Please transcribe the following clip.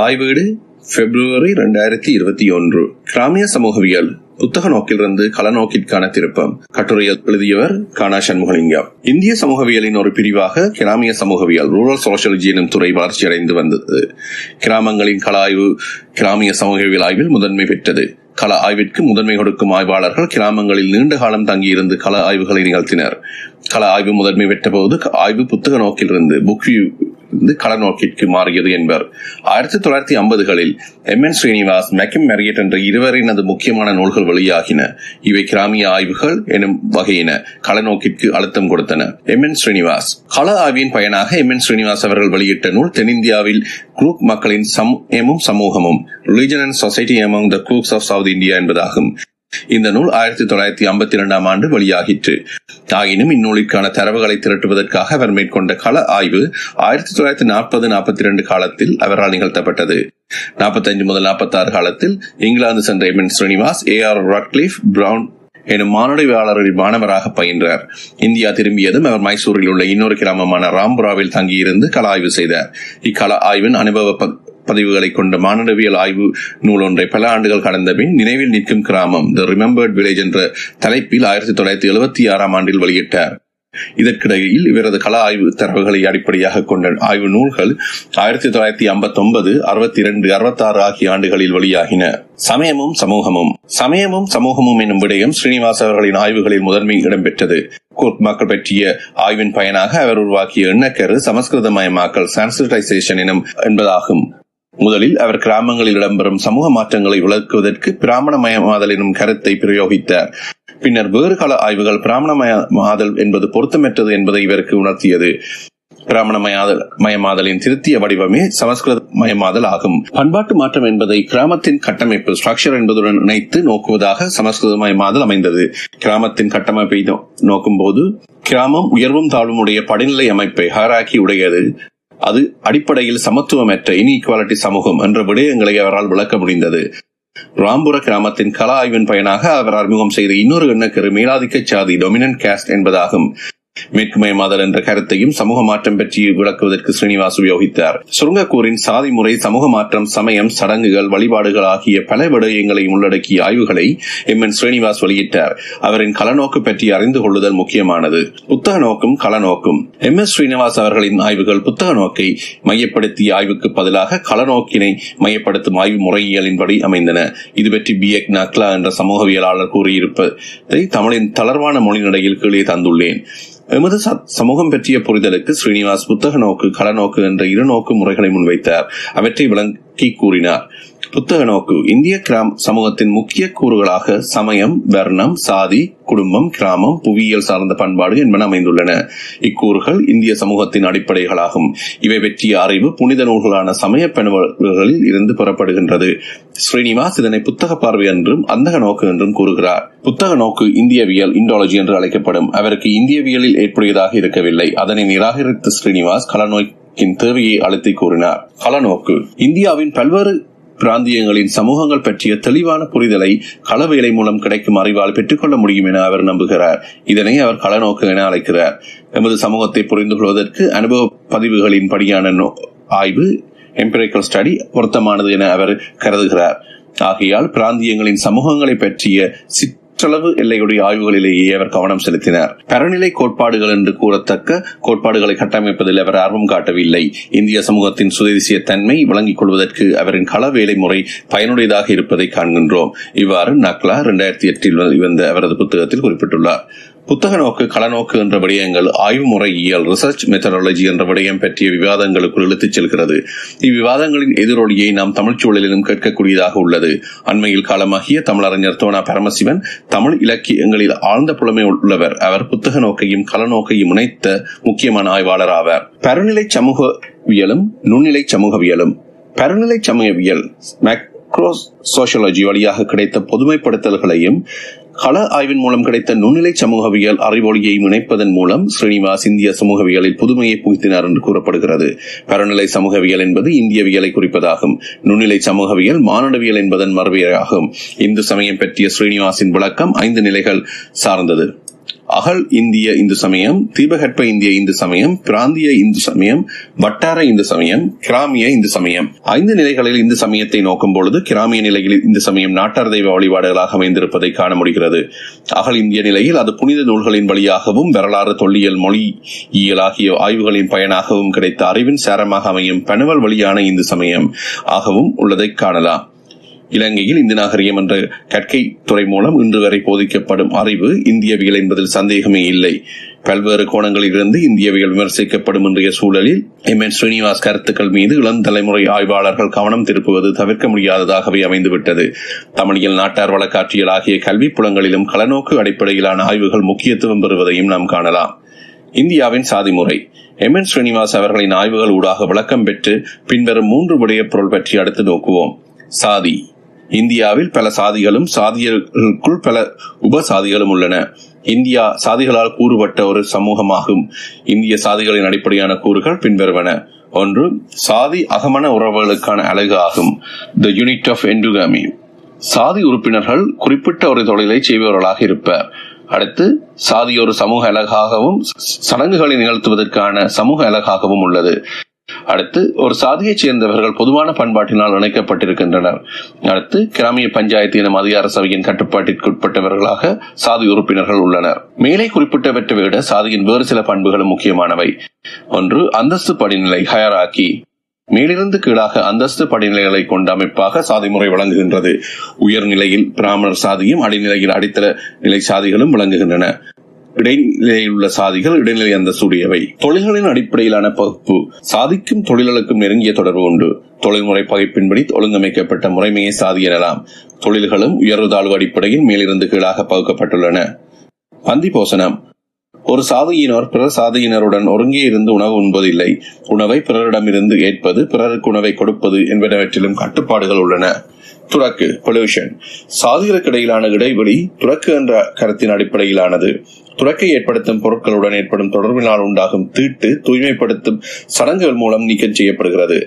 தாய்வீடு பிப்ரவரி ரெண்டாயிரத்தி இருபத்தி ஒன்று. கிராமிய சமூகவியல் புத்தக நோக்கிலிருந்து கலநோக்கிற்கான திருப்பம். கட்டுரை எழுதியவர் கானா சண்முகலிங்கம். இந்திய சமூகவியலின் ஒரு பிரிவாக கிராமிய சமூகவியல் ரூரல் சோசியாலஜி எனும் துறை வளர்ச்சியடைந்து வந்தது. கிராமங்களின் கல ஆய்வு கிராமிய சமூகவியல் ஆய்வில் முதன்மை பெற்றது. கள ஆய்விற்கு முதன்மை கொடுக்கும் ஆய்வாளர்கள் கிராமங்களில் நீண்ட காலம் தங்கியிருந்து கள ஆய்வுகளை நிகழ்த்தினர். கள ஆய்வு முதன்மை பெற்ற போது ஆய்வு புத்தக நோக்கிலிருந்து புக் இருந்து கள நோக்கிற்கு மாறியது என்பர். ஆயிரத்தி தொள்ளாயிரத்தி ஐம்பதுகளில் M N Srinivas McKim Marriott என்ற இருவரினது முக்கியமான நூல்கள் வெளியாகின. இவை கிராமிய ஆய்வுகள் எனும் வகையின கள நோக்கிற்கு அழுத்தம் கொடுத்தன. எம் என் ஸ்ரீனிவாஸ் கள ஆய்வின் பயனாக எம் என் ஸ்ரீனிவாஸ் அவர்கள் வெளியிட்ட நூல் தென்னிந்தியாவில் குரூக் மக்களின் சமயமும் சமூகமும் religion and society among the Kurukhs of South India என்பதாகும். இந்த நூல் ஆயிரத்தி தொள்ளாயிரத்தி ஐம்பத்தி இரண்டாம் ஆண்டு வெளியாகிற்று. ஆயினும் இந்நூலிற்கான தரவுகளை திரட்டுவதற்காக அவர் மேற்கொண்ட கள ஆய்வு ஆயிரத்தி தொள்ளாயிரத்தி நாற்பது நாற்பத்தி இரண்டு காலத்தில் அவரால் நிகழ்த்தப்பட்டது. நாற்பத்தஞ்சு முதல் நாற்பத்தி ஆறு காலத்தில் இங்கிலாந்து சென்ற M. Srinivas A. R. Radcliffe Brown எனும் மானுடவியாளரின் மாணவராக பயின்றார். இந்தியா திரும்பியதும் அவர் மைசூரில் உள்ள இன்னொரு கிராமமான ராம்புராவில் தங்கியிருந்து கள ஆய்வு செய்தார். இக்கள ஆய்வின் அனுபவ பதிவுகளை கொண்ட மானுடவியல் ஆய்வு நூல் ஒன்றை பல ஆண்டுகள் கடந்த பின் நினைவில் நிற்கும் கிராமம் த ரிமெம்பர்ட் வில்லேஜ் என்ற தலைப்பில் ஆயிரத்தி தொள்ளாயிரத்தி எழுபத்தி ஆறாம் ஆண்டில் வெளியிட்டார். இதற்கிடையில் இவரது கள ஆய்வு தரவுகளை அடிப்படையாக கொண்ட ஆய்வு நூல்கள் ஆயிரத்தி தொள்ளாயிரத்தி ஐம்பத்தி ஒன்பது அறுபத்தி இரண்டு அறுபத்தி ஆறு ஆகிய ஆண்டுகளில் வெளியாகின. சமயமும் சமூகமும். சமயமும் சமூகமும் என்னும் விடயம் ஸ்ரீனிவாஸ் அவர்களின் ஆய்வுகளில் முதன்மை இடம்பெற்றது. குர்க் மக்கள் பற்றிய ஆய்வின் பயனாக அவர் உருவாக்கிய எண்ணக்கரு சமஸ்கிருதமயமாக்கல் சான்சிடைசேஷன் எனும் என்பதாகும். முதலில் அவர் கிராமங்களில் இடம்பெறும் சமூக மாற்றங்களை விளக்குவதற்கு பிராமணமயமாதல் எனும் கருத்தை பிரயோகித்தார். பின்னர் வேறு கால ஆய்வுகள் பிராமணமயமாதல் என்பது பொருத்தமற்றது என்பதை இவருக்கு உணர்த்தியது. பிராமணமயாதல் மயமாதலின் திருத்திய வடிவமே சமஸ்கிருத மயமாதல் ஆகும். பண்பாட்டு மாற்றம் என்பதை கிராமத்தின் கட்டமைப்பு ஸ்ட்ரக்சர் என்பதுடன் இணைத்து நோக்குவதாக சமஸ்கிருத மயமாதல் அமைந்தது. கிராமத்தின் கட்டமைப்பை நோக்கும் போது கிராமம் உயர்வும் தாழ்வும் உடைய படிநிலை அமைப்பை ஹராக்கி உடையது. அது அடிப்படையில் சமத்துவமற்ற இன்இக்வாலிட்டி சமூகம் என்ற விடயங்களை அவரால் விளக்க முடிந்தது. ராம்புர கிராமத்தின் கல ஆய்வின் பயனாக அவர் அறிமுகம் செய்த இன்னொரு எண்ணக்கரு மேலாதிக்க சாதி டொமினன்ட் காஸ்ட் என்பதாகும். மேற்குமயமாதல் என்ற கருத்தையும் சமூக மாற்றம் பற்றி விளக்குவதற்கு ஸ்ரீனிவாஸ் உபயோகித்தார். சுருங்கக்கூரின் சாதி முறை சமூக மாற்றம் சமயம் சடங்குகள் வழிபாடுகள் ஆகிய பல விடயங்களை உள்ளடக்கிய ஆய்வுகளை எம். என். ஸ்ரீனிவாஸ் வெளியிட்டார். அவரின் கலநோக்கு பற்றி அறிந்து கொள்ளுதல் முக்கியமானது. புத்தக நோக்கும் கலநோக்கும் எம். எஸ். ஸ்ரீனிவாஸ் அவர்களின் ஆய்வுகள் புத்தக நோக்கை மையப்படுத்திய ஆய்வுக்கு பதிலாக கலநோக்கினை மையப்படுத்தும் ஆய்வு முறையியலின்படி அமைந்தன. இது பற்றி பி. எக். நக்லா என்ற சமூகவியலாளர் கூறியிருப்பதை தமிழின் தளர்வான மொழி நடையில் கீழே தந்துள்ளேன். எமது சமூகம் பற்றிய புரிதலுக்கு ஸ்ரீனிவாஸ் புத்தக நோக்கு களநோக்கு என்ற இரு நோக்கு முறைகளை முன்வைத்தார். அவற்றை விளக்கி கூறினார். புத்தக நோக்கு. இந்திய கிராம சமூகத்தின் முக்கிய கூறுகளாக சமயம் வர்ணம் சாதி குடும்பம் கிராமம் புவியியல் சார்ந்த பண்பாடு என்பன அமைந்துள்ளன. இக்கூறுகள் இந்திய சமூகத்தின் அடிப்படைகளாகும். இவை பற்றிய அறிவு புனித நூல்களான சமய பண்புகளில் இருந்து பெறப்படுகின்றது. ஸ்ரீனிவாஸ் இதனை புத்தக பார்வை என்றும் அந்தக நோக்கு என்றும் கூறுகிறார். புத்தக நோக்கு இந்தியவியல் இண்டாலஜி என்று அழைக்கப்படும். அவருக்கு இந்தியவியலில் ஏற்புடையதாக இருக்கவில்லை. அதனை நிராகரித்த ஸ்ரீனிவாஸ் கலநோய் தேவையை அழுத்தி கூறினார். கலநோக்கு. இந்தியாவின் பல்வேறு பிராந்தியங்களின் சமூகங்கள் பற்றிய தெளிவான புரிதலை களவேலை மூலம் கிடைக்கும் அறிவால் பெற்றுக்கொள்ள முடியும் என அவர் நம்புகிறார். இதனை அவர் களநோக்கு என அழைக்கிறார். எமது சமூகத்தை புரிந்து கொள்வதற்கு அனுபவ பதிவுகளின் படியான ஆய்வு எம்பிரிக்கல் ஸ்டடி பொருத்தமானது என அவர் கருதுகிறார். ஆகையால் பிராந்தியங்களின் சமூகங்களை பற்றிய சுற்றளவு எல்லையுடைய ஆய்வுகளிலேயே அவர் கவனம் செலுத்தினார். பரநிலை கோட்பாடுகள் என்று கூறத்தக்க கோட்பாடுகளை கட்டமைப்பதில் அவர் ஆர்வம் காட்டவில்லை. இந்திய சமூகத்தின் சுதேசிய தன்மை விளங்கிக் கொள்வதற்கு அவரின் கள வேலை முறை பயனுடையதாக இருப்பதை காண்கின்றோம். இவ்வாறு நக்லா இரண்டாயிரத்தி எட்டில் வந்த அவரது புத்தகத்தில் குறிப்பிட்டுள்ளார். புத்தக நோக்கு களநோக்கு என்ற விடயங்கள் ஆய்வு முறையியல் ரிசர்ச் மெத்தடாலஜி என்ற விடயம் பற்றிய விவாதங்களுக்குள் இழுத்துச் செல்கிறது. இவ்விவாதங்களின் எதிரொலியை நாம் தமிழ்ச் சூழலிலும் கேட்கக்கூடியதாக உள்ளது. அண்மையில் காலமாகிய தமிழறிஞர் தோனா பரமசிவன் தமிழ் இலக்கியங்களில் ஆழ்ந்த புலமை உள்ளவர். அவர் புத்தக நோக்கையும் களநோக்கையும் இணைத்த முக்கியமான ஆய்வாளர் ஆவார். பருநிலை சமூகவியலும் நுண்ணிலை சமூகவியலும். பருநிலை சமூகவியல் மேக்ரோ சோசியாலஜி வழியாக கிடைத்த பொதுமைப்படுத்தல்களையும் கள ஆய்வின் மூலம் கிடைத்த நுண்ணிலை சமூகவியல் அறிவொளியை இணைப்பதன் மூலம் ஸ்ரீனிவாஸ் இந்திய சமூகவியலில் புதுமையை புகுத்தினார் என்று கூறப்படுகிறது. பரநிலை சமூகவியல் என்பது இந்தியவியலை குறிப்பதாகும். நுண்ணிலை சமூகவியல் மானுடவியல் என்பதன் மறுபெயராகும் இந்து சமயம் பற்றிய ஸ்ரீனிவாசின் விளக்கம் ஐந்து நிலைகள் சார்ந்தது. அகல் இந்திய இந்து சமயம் தீபகற்ப இந்திய இந்து சமயம் பிராந்திய இந்து சமயம் வட்டார இந்து சமயம் கிராமிய இந்து சமயம். ஐந்து நிலைகளில் இந்து சமயத்தை நோக்கும் பொழுது கிராமிய நிலையில் இந்து சமயம் நாட்டார் தெய்வ வழிபாடுகளாக அமைந்திருப்பதை காண முடிகிறது. அகல் இந்திய நிலையில் அது புனித நூல்களின் வழியாகவும் வரலாறு தொல்லியல் மொழியியல் ஆகிய ஆய்வுகளின் பயனாகவும் கிடைத்த அறிவின் சாரமாக அமையும் பணுவல் வழியான இந்து சமயம் ஆகவும் உள்ளதை காணலாம். இலங்கையில் இந்து நாகரிகம் என்ற கற்கை துறை மூலம் இன்று வரை போதிக்கப்படும் அறிவு இந்தியவியல் என்பதில் சந்தேகமே இல்லை. பல்வேறு கோணங்களில் இருந்து இந்தியவியல் விமர்சிக்கப்படும் இன்றைய சூழலில் எம் என் ஸ்ரீனிவாஸ் கருத்துக்கள் மீது இளம் தலைமுறை ஆய்வாளர்கள் கவனம் திருப்புவது தவிர்க்க முடியாததாகவே அமைந்துவிட்டது. தமிழியல் நாட்டார் வழக்காட்சியல் ஆகிய கல்வி புலங்களிலும் களநோக்கு அடிப்படையிலான ஆய்வுகள் முக்கியத்துவம் பெறுவதையும் நாம் காணலாம். இந்தியாவின் சாதி முறை. எம் என் ஸ்ரீனிவாஸ் அவர்களின் ஆய்வுகள் ஊடாக விளக்கம் பெற்று பின்வரும் மூன்று விடய பொருள் பற்றி அடுத்து நோக்குவோம். சாதி. இந்தியாவில் பல சாதிகளும் சாதியர்களுக்குள் பல உபசாதிகளும் உள்ளன. இந்தியா சாதிகளால் கூறுபட்ட ஒரு சமூகமாகும். இந்திய சாதிகளின் அடிப்படையான கூறுகள் பின்வருவன. ஒன்று சாதி அகமன உறவுகளுக்கான அழகு ஆகும். த யூனிட் ஆஃப் என்டுகாமி சாதி உறுப்பினர்கள் குறிப்பிட்ட ஒரு தொழிலை செய்பவர்களாக இருப்பர். அடுத்து சாதி ஒரு சமூக அழகாகவும் சடங்குகளை நிகழ்த்துவதற்கான சமூக அழகாகவும் உள்ளது. அடுத்து ஒரு சாதியைச் சேர்ந்தவர்கள் பொதுவான பண்பாட்டினால் இணைக்கப்பட்டிருக்கின்றனர். அடுத்து கிராமிய பஞ்சாயத்து எனும் அதிகார சபையின் கட்டுப்பாட்டிற்குட்பட்டவர்களாக சாதி உறுப்பினர்கள் உள்ளனர். மேலே குறிப்பிட்டவற்றை விட சாதியின் வேறு சில பண்புகளும் முக்கியமானவை. ஒன்று அந்தஸ்து படிநிலை ஹயராக்கி. மேலிருந்து கீழாக அந்தஸ்து படிநிலைகளை கொண்ட அமைப்பாக சாதி முறை வழங்குகின்றது உயர்நிலையில் பிராமணர் சாதியும் அடிநிலையில் அடித்தள நிலை சாதிகளும் விளங்குகின்றன. இடைநிலையில் உள்ள சாதிகள் இடைநிலை அந்தஸ்துடையவை. தொழில்களின் அடிப்படையிலான பகுப்பு. சாதிக்கும் தொழில்களுக்கும் நெருங்கிய தொடர்பு உண்டு. தொழில்முறை பகைப்பின்படி ஒழுங்கமைக்கப்பட்ட முறைமையை சாதி எனலாம். தொழில்களும் உயர்வு தாழ்வு அடிப்படையில் மேலிருந்து கீழாக பகுக்கப்பட்டுள்ளன. பந்தி போசனம். ஒரு சாதியினர் பிற சாதியினருடன் ஒருங்கே இருந்து உணவு உண்பதில்லை. உணவை பிறரிடமிருந்து ஏற்பது பிறருக்கு உணவை கொடுப்பது என்பனவற்றிலும் கட்டுப்பாடுகள் உள்ளன. துறக்கு பொல்யூஷன் சாதிகளுக்கு இடையிலான இடைவெளி துறக்கு என்ற கருத்தின் அடிப்படையிலானது. துறக்கை ஏற்படுத்தும் பொருட்களுடன் ஏற்படும் தொடர்பினால் உண்டாகும் தீட்டு தூய்மைப்படுத்தும் சடங்குகள் மூலம் நீக்கம் செய்யப்படுகிறது.